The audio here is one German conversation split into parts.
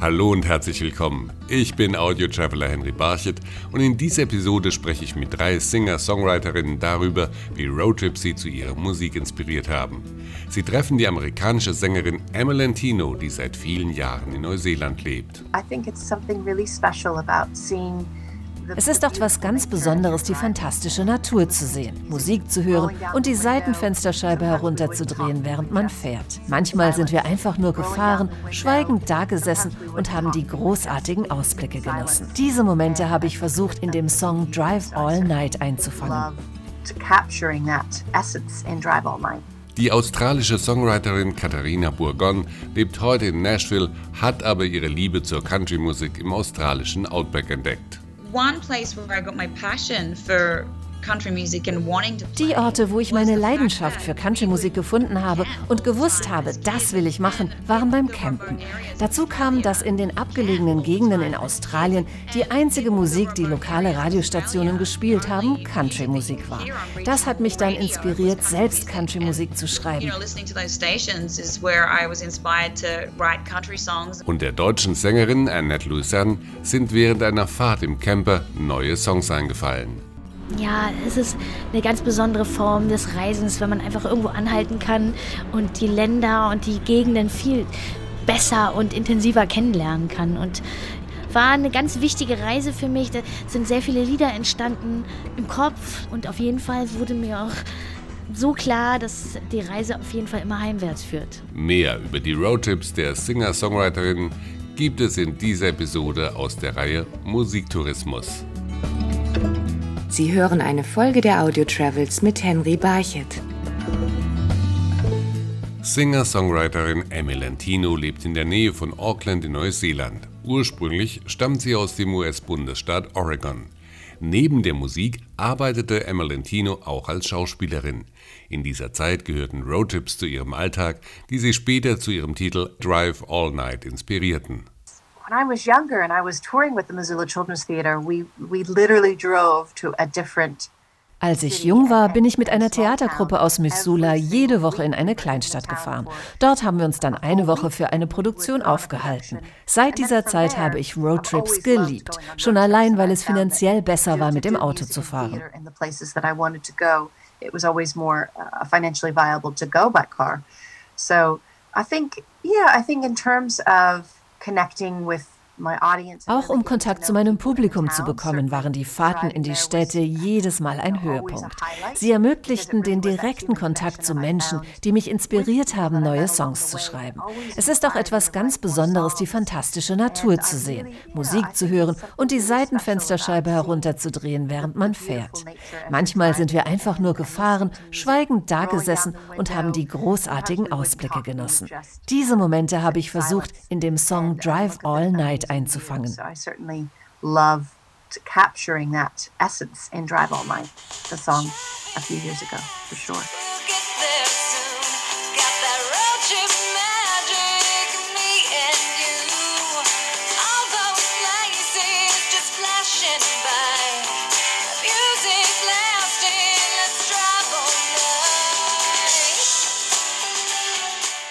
Hallo und herzlich willkommen. Ich bin Audio-Traveler Henry Barchet und in dieser Episode spreche ich mit drei Singer-Songwriterinnen darüber, wie Roadtrips sie zu ihrer Musik inspiriert haben. Sie treffen die amerikanische Sängerin Emma Tino, die seit vielen Jahren in Neuseeland lebt. I think it's something really special about seeing es ist doch etwas ganz Besonderes, die fantastische Natur zu sehen, Musik zu hören und die Seitenfensterscheibe herunterzudrehen, während man fährt. Manchmal sind wir einfach nur gefahren, schweigend dagesessen und haben die großartigen Ausblicke genossen. Diese Momente habe ich versucht, in dem Song Drive All Night einzufangen. Die australische Songwriterin Katharina Burgon lebt heute in Nashville, hat aber ihre Liebe zur Countrymusik im australischen Outback entdeckt one place where I got my passion for die Orte, wo ich meine Leidenschaft für Country-Musik gefunden habe und gewusst habe, das will ich machen, waren beim Campen. Dazu kam, dass in den abgelegenen Gegenden in Australien die einzige Musik, die lokale Radiostationen gespielt haben, Country-Musik war. Das hat mich dann inspiriert, selbst Country-Musik zu schreiben. Und der deutschen Sängerin Annette Lucerne sind während einer Fahrt im Camper neue Songs eingefallen ja, es ist eine ganz besondere Form des Reisens, wenn man einfach irgendwo anhalten kann und die Länder und die Gegenden viel besser und intensiver kennenlernen kann. Und war eine ganz wichtige Reise für mich. Da sind sehr viele Lieder entstanden im Kopf und auf jeden Fall wurde mir auch so klar, dass die Reise auf jeden Fall immer heimwärts führt. Mehr über die Roadtrips der Singer-Songwriterin gibt es in dieser Episode aus der Reihe Musiktourismus. Sie hören eine Folge der Audio Travels mit Henry Barchet. Singer-Songwriterin Emmy Lentino lebt in der Nähe von Auckland in Neuseeland. Ursprünglich stammt sie aus dem US-Bundesstaat Oregon. Neben der Musik arbeitete Emma Lentino auch als Schauspielerin. In dieser Zeit gehörten Roadtrips zu ihrem Alltag, die sie später zu ihrem Titel Drive All Night inspirierten. When I was younger and I was touring with the Missoula Children's Theater, we we literally drove to a different Als ich jung war, bin ich mit einer Theatergruppe aus Missoula jede Woche in eine Kleinstadt gefahren. Dort haben wir uns dann eine Woche für eine Produktion aufgehalten. Seit dieser Zeit habe ich Roadtrips geliebt, schon allein, weil es finanziell besser war, mit dem Auto zu fahren. So I think, yeah, I think in terms of connecting with Auch um Kontakt zu meinem Publikum zu bekommen, waren die Fahrten in die Städte jedes Mal ein Höhepunkt. Sie ermöglichten den direkten Kontakt zu Menschen, die mich inspiriert haben, neue Songs zu schreiben. Es ist auch etwas ganz Besonderes, die fantastische Natur zu sehen, Musik zu hören und die Seitenfensterscheibe herunterzudrehen, während man fährt. Manchmal sind wir einfach nur gefahren, schweigend dagesessen und haben die großartigen Ausblicke genossen. Diese Momente habe ich versucht, in dem Song Drive All Night einzufangen. capturing that essence in Drive All Night, the song a few years ago, for sure.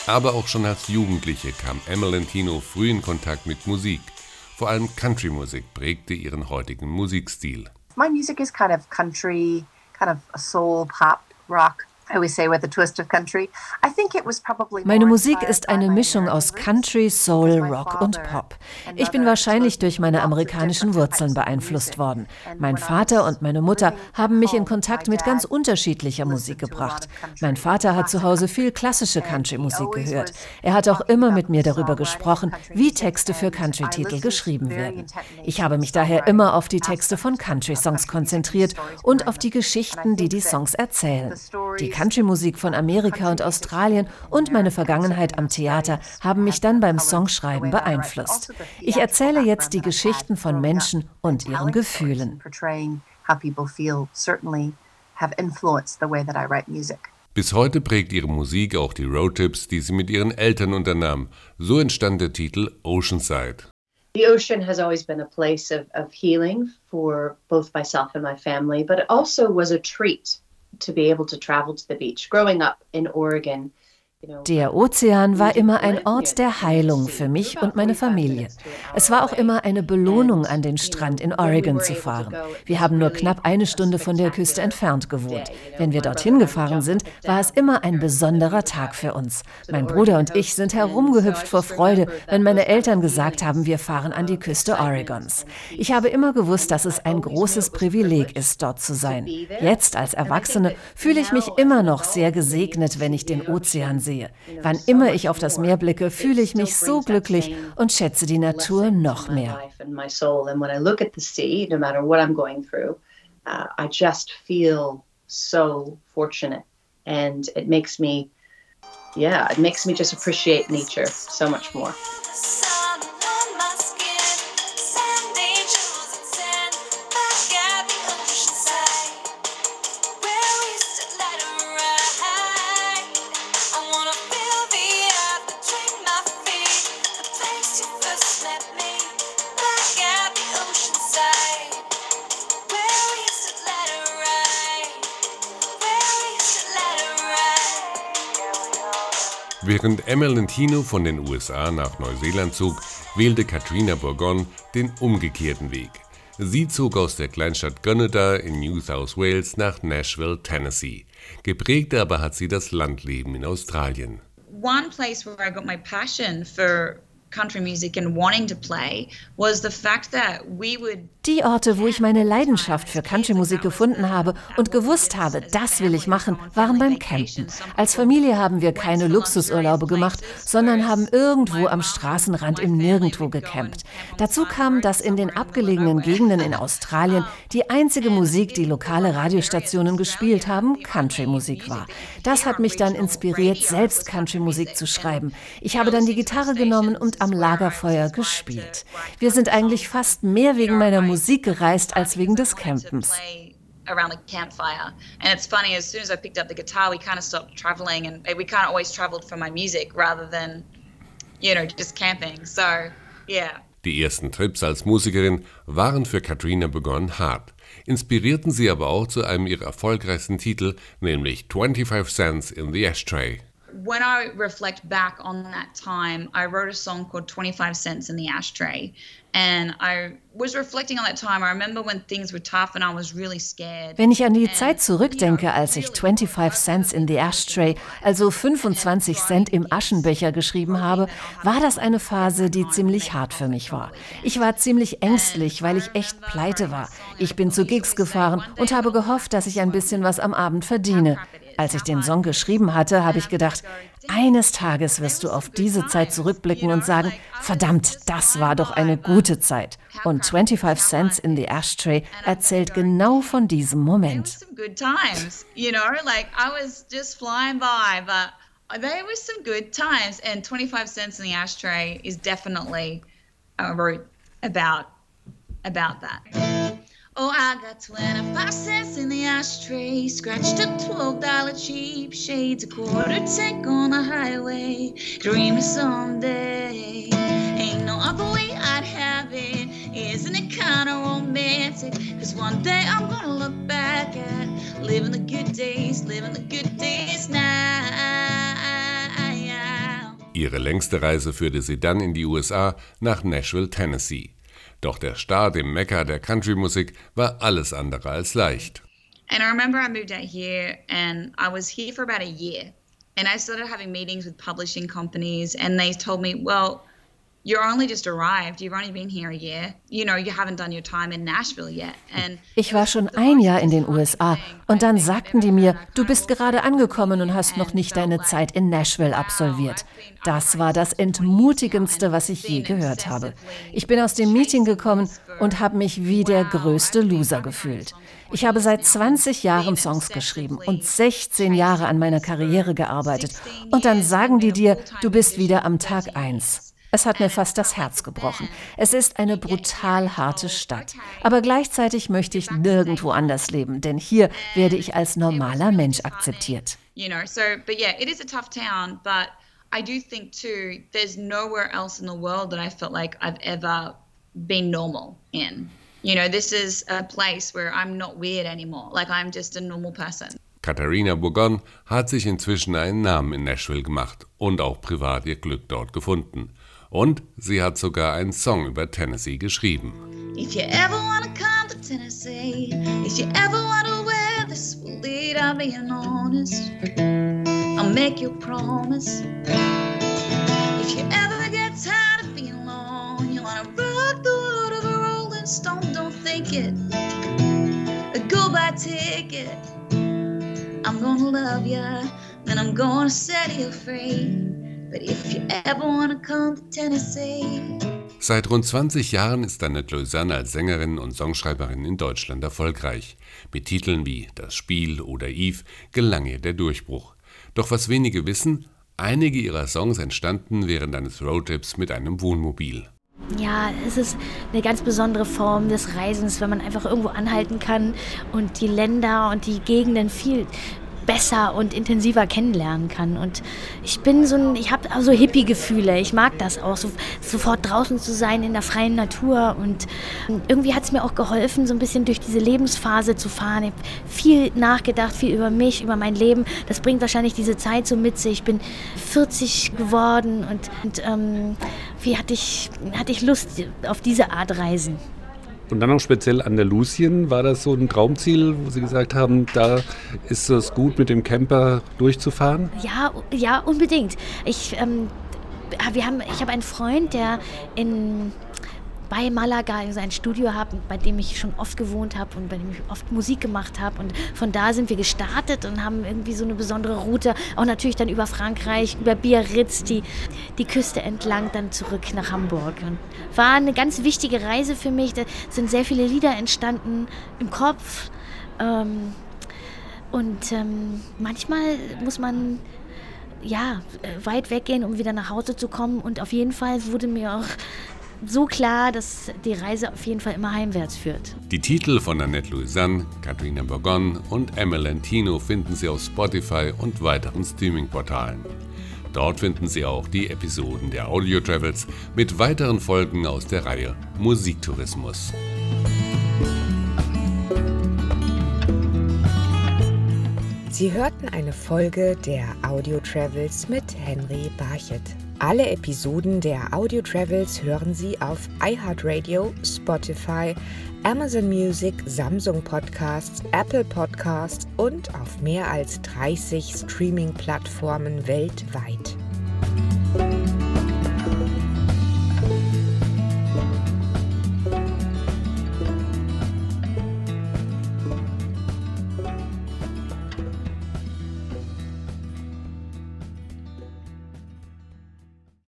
Aber auch schon als Jugendliche kam Emelantino früh in Kontakt mit Musik. Vor allem Country-Musik prägte ihren heutigen Musikstil. My music is kind of country, kind of soul, pop, rock. Meine Musik ist eine Mischung aus Country, Soul, Rock und Pop. Ich bin wahrscheinlich durch meine amerikanischen Wurzeln beeinflusst worden. Mein Vater und meine Mutter haben mich in Kontakt mit ganz unterschiedlicher Musik gebracht. Mein Vater hat zu Hause viel klassische Country-Musik gehört. Er hat auch immer mit mir darüber gesprochen, wie Texte für Country-Titel geschrieben werden. Ich habe mich daher immer auf die Texte von Country-Songs konzentriert und auf die Geschichten, die die Songs erzählen. Die Country-Musik von Amerika und Australien und meine Vergangenheit am Theater haben mich dann beim Songschreiben beeinflusst. Ich erzähle jetzt die Geschichten von Menschen und ihren Gefühlen. Bis heute prägt ihre Musik auch die Roadtrips, die sie mit ihren Eltern unternahm. So entstand der Titel Oceanside. The ocean has always been a place of, of healing for both myself and my family, but it also was a treat to be able to travel to the beach. Growing up in Oregon, Der Ozean war immer ein Ort der Heilung für mich und meine Familie. Es war auch immer eine Belohnung, an den Strand in Oregon zu fahren. Wir haben nur knapp eine Stunde von der Küste entfernt gewohnt. Wenn wir dorthin gefahren sind, war es immer ein besonderer Tag für uns. Mein Bruder und ich sind herumgehüpft vor Freude, wenn meine Eltern gesagt haben, wir fahren an die Küste Oregons. Ich habe immer gewusst, dass es ein großes Privileg ist, dort zu sein. Jetzt als Erwachsene fühle ich mich immer noch sehr gesegnet, wenn ich den Ozean sehe sehe. Wann immer ich auf das Meer blicke, fühle ich mich so glücklich und schätze die Natur noch mehr. and it makes me yeah it makes me just appreciate nature so much more Während Emma Lentino von den USA nach Neuseeland zog, wählte Katrina Bourgon den umgekehrten Weg. Sie zog aus der Kleinstadt Gunnedah in New South Wales nach Nashville, Tennessee. Geprägt aber hat sie das Landleben in Australien. One place where I got my passion for country music and wanting to play was the fact that we would die Orte, wo ich meine Leidenschaft für Country-Musik gefunden habe und gewusst habe, das will ich machen, waren beim Campen. Als Familie haben wir keine Luxusurlaube gemacht, sondern haben irgendwo am Straßenrand im Nirgendwo gecampt. Dazu kam, dass in den abgelegenen Gegenden in Australien die einzige Musik, die lokale Radiostationen gespielt haben, Country-Musik war. Das hat mich dann inspiriert, selbst Country-Musik zu schreiben. Ich habe dann die Gitarre genommen und am Lagerfeuer gespielt. Wir sind eigentlich fast mehr wegen meiner Musik Musik gereist als wegen des Campens. around the campfire. And it's funny, as soon as I picked up the guitar, we kind of stopped traveling and we kind of always traveled for my music rather than, you know, just camping. So, yeah. Die ersten Trips als Musikerin waren für Katrina begonnen hart, inspirierten sie aber auch zu einem ihrer erfolgreichsten Titel, nämlich 25 Cents in the Ashtray. When I reflect back on that time, I wrote a song called 25 Cents in the Ashtray. And I was reflecting on that time. I remember when things were tough and I was really scared. Wenn ich an die Zeit zurückdenke, als ich 25 Cents in the Ashtray, also 25 Cent im Aschenbecher geschrieben habe, war das eine Phase, die ziemlich hart für mich war. Ich war ziemlich ängstlich, weil ich echt pleite war. Ich bin zu Gigs gefahren und habe gehofft, dass ich ein bisschen was am Abend verdiene. Als ich den Song geschrieben hatte, habe ich gedacht, eines Tages wirst du auf diese Zeit zurückblicken und sagen, verdammt, das war doch eine gute Zeit. Und 25 Cents in the Ashtray erzählt genau von diesem Moment. There was some good times, and 25 cents in the ashtray is definitely I wrote about about that. Oh, I got 25 cents in the ashtray, scratched a $12 cheap shades, a quarter tank on the highway, dreaming someday. Ain't no other way I'd have it, isn't it kinda romantic? Cause one day I'm gonna look back at living the good days, living the good days now. Ihre längste Reise führte sie dann in die USA nach Nashville, Tennessee. Doch der Start im Mekka der Country-Musik war alles andere als leicht. And I remember I moved out here and I was here for about a year. And I started having meetings with publishing companies and they told me, well, You're only just arrived. You've only been here a year. You know, you haven't done your time in Nashville yet. And ich war schon ein Jahr in den USA und dann sagten die mir, du bist gerade angekommen und hast noch nicht deine Zeit in Nashville absolviert. Das war das entmutigendste, was ich je gehört habe. Ich bin aus dem Meeting gekommen und habe mich wie der größte Loser gefühlt. Ich habe seit 20 Jahren Songs geschrieben und 16 Jahre an meiner Karriere gearbeitet. Und dann sagen die dir, du bist wieder am Tag 1. Es hat mir fast das Herz gebrochen. Es ist eine brutal harte Stadt. Aber gleichzeitig möchte ich nirgendwo anders leben, denn hier werde ich als normaler Mensch akzeptiert. You know, so, but yeah, it is a tough town, but I do think too, there's nowhere else in the world that I felt like I've ever been normal in. You know, this is a place where I'm not weird anymore. Like I'm just a normal person. Katharina Bourgon hat sich inzwischen einen Namen in Nashville gemacht und auch privat ihr Glück dort gefunden. Und sie hat sogar einen Song über Tennessee geschrieben. If you ever wanna come to Tennessee, if you ever wanna wear this will lead, I'm being honest. I'll make you promise. If you ever get tired of being alone, you wanna rock the world of a rolling stone, don't think it. Go by ticket. I'm gonna love ya, then I'm gonna set you free. But if you ever wanna come to Tennessee. Seit rund 20 Jahren ist Annette Lausanne als Sängerin und Songschreiberin in Deutschland erfolgreich. Mit Titeln wie Das Spiel oder Eve gelang ihr der Durchbruch. Doch was wenige wissen, einige ihrer Songs entstanden während eines Roadtrips mit einem Wohnmobil. Ja, es ist eine ganz besondere Form des Reisens, wenn man einfach irgendwo anhalten kann und die Länder und die Gegenden viel besser und intensiver kennenlernen kann. Und ich bin so ein, ich habe so Hippie-Gefühle. Ich mag das auch, so, sofort draußen zu sein in der freien Natur. Und irgendwie hat es mir auch geholfen, so ein bisschen durch diese Lebensphase zu fahren. Ich habe viel nachgedacht, viel über mich, über mein Leben. Das bringt wahrscheinlich diese Zeit so mit sich. Ich bin 40 geworden und, und ähm, wie hatte ich, hatte ich Lust auf diese Art Reisen. Und dann auch speziell Andalusien, war das so ein Traumziel, wo Sie gesagt haben, da ist es gut, mit dem Camper durchzufahren? Ja, ja, unbedingt. Ich, ähm, wir haben, ich habe einen Freund, der in bei Malaga sein Studio habe, bei dem ich schon oft gewohnt habe und bei dem ich oft Musik gemacht habe. Und von da sind wir gestartet und haben irgendwie so eine besondere Route, auch natürlich dann über Frankreich, über Biarritz, die, die Küste entlang, dann zurück nach Hamburg. Und war eine ganz wichtige Reise für mich. Da sind sehr viele Lieder entstanden im Kopf. Ähm, und ähm, manchmal muss man ja, weit weggehen, um wieder nach Hause zu kommen. Und auf jeden Fall wurde mir auch so klar, dass die Reise auf jeden Fall immer heimwärts führt. Die Titel von Annette Louisanne, Katrina Bourgon und Emma Lentino finden Sie auf Spotify und weiteren Streaming-Portalen. Dort finden Sie auch die Episoden der Audio Travels mit weiteren Folgen aus der Reihe Musiktourismus. Sie hörten eine Folge der Audio Travels mit Henry Barchet. Alle Episoden der Audio Travels hören Sie auf iHeartRadio, Spotify, Amazon Music, Samsung Podcasts, Apple Podcasts und auf mehr als 30 Streaming-Plattformen weltweit.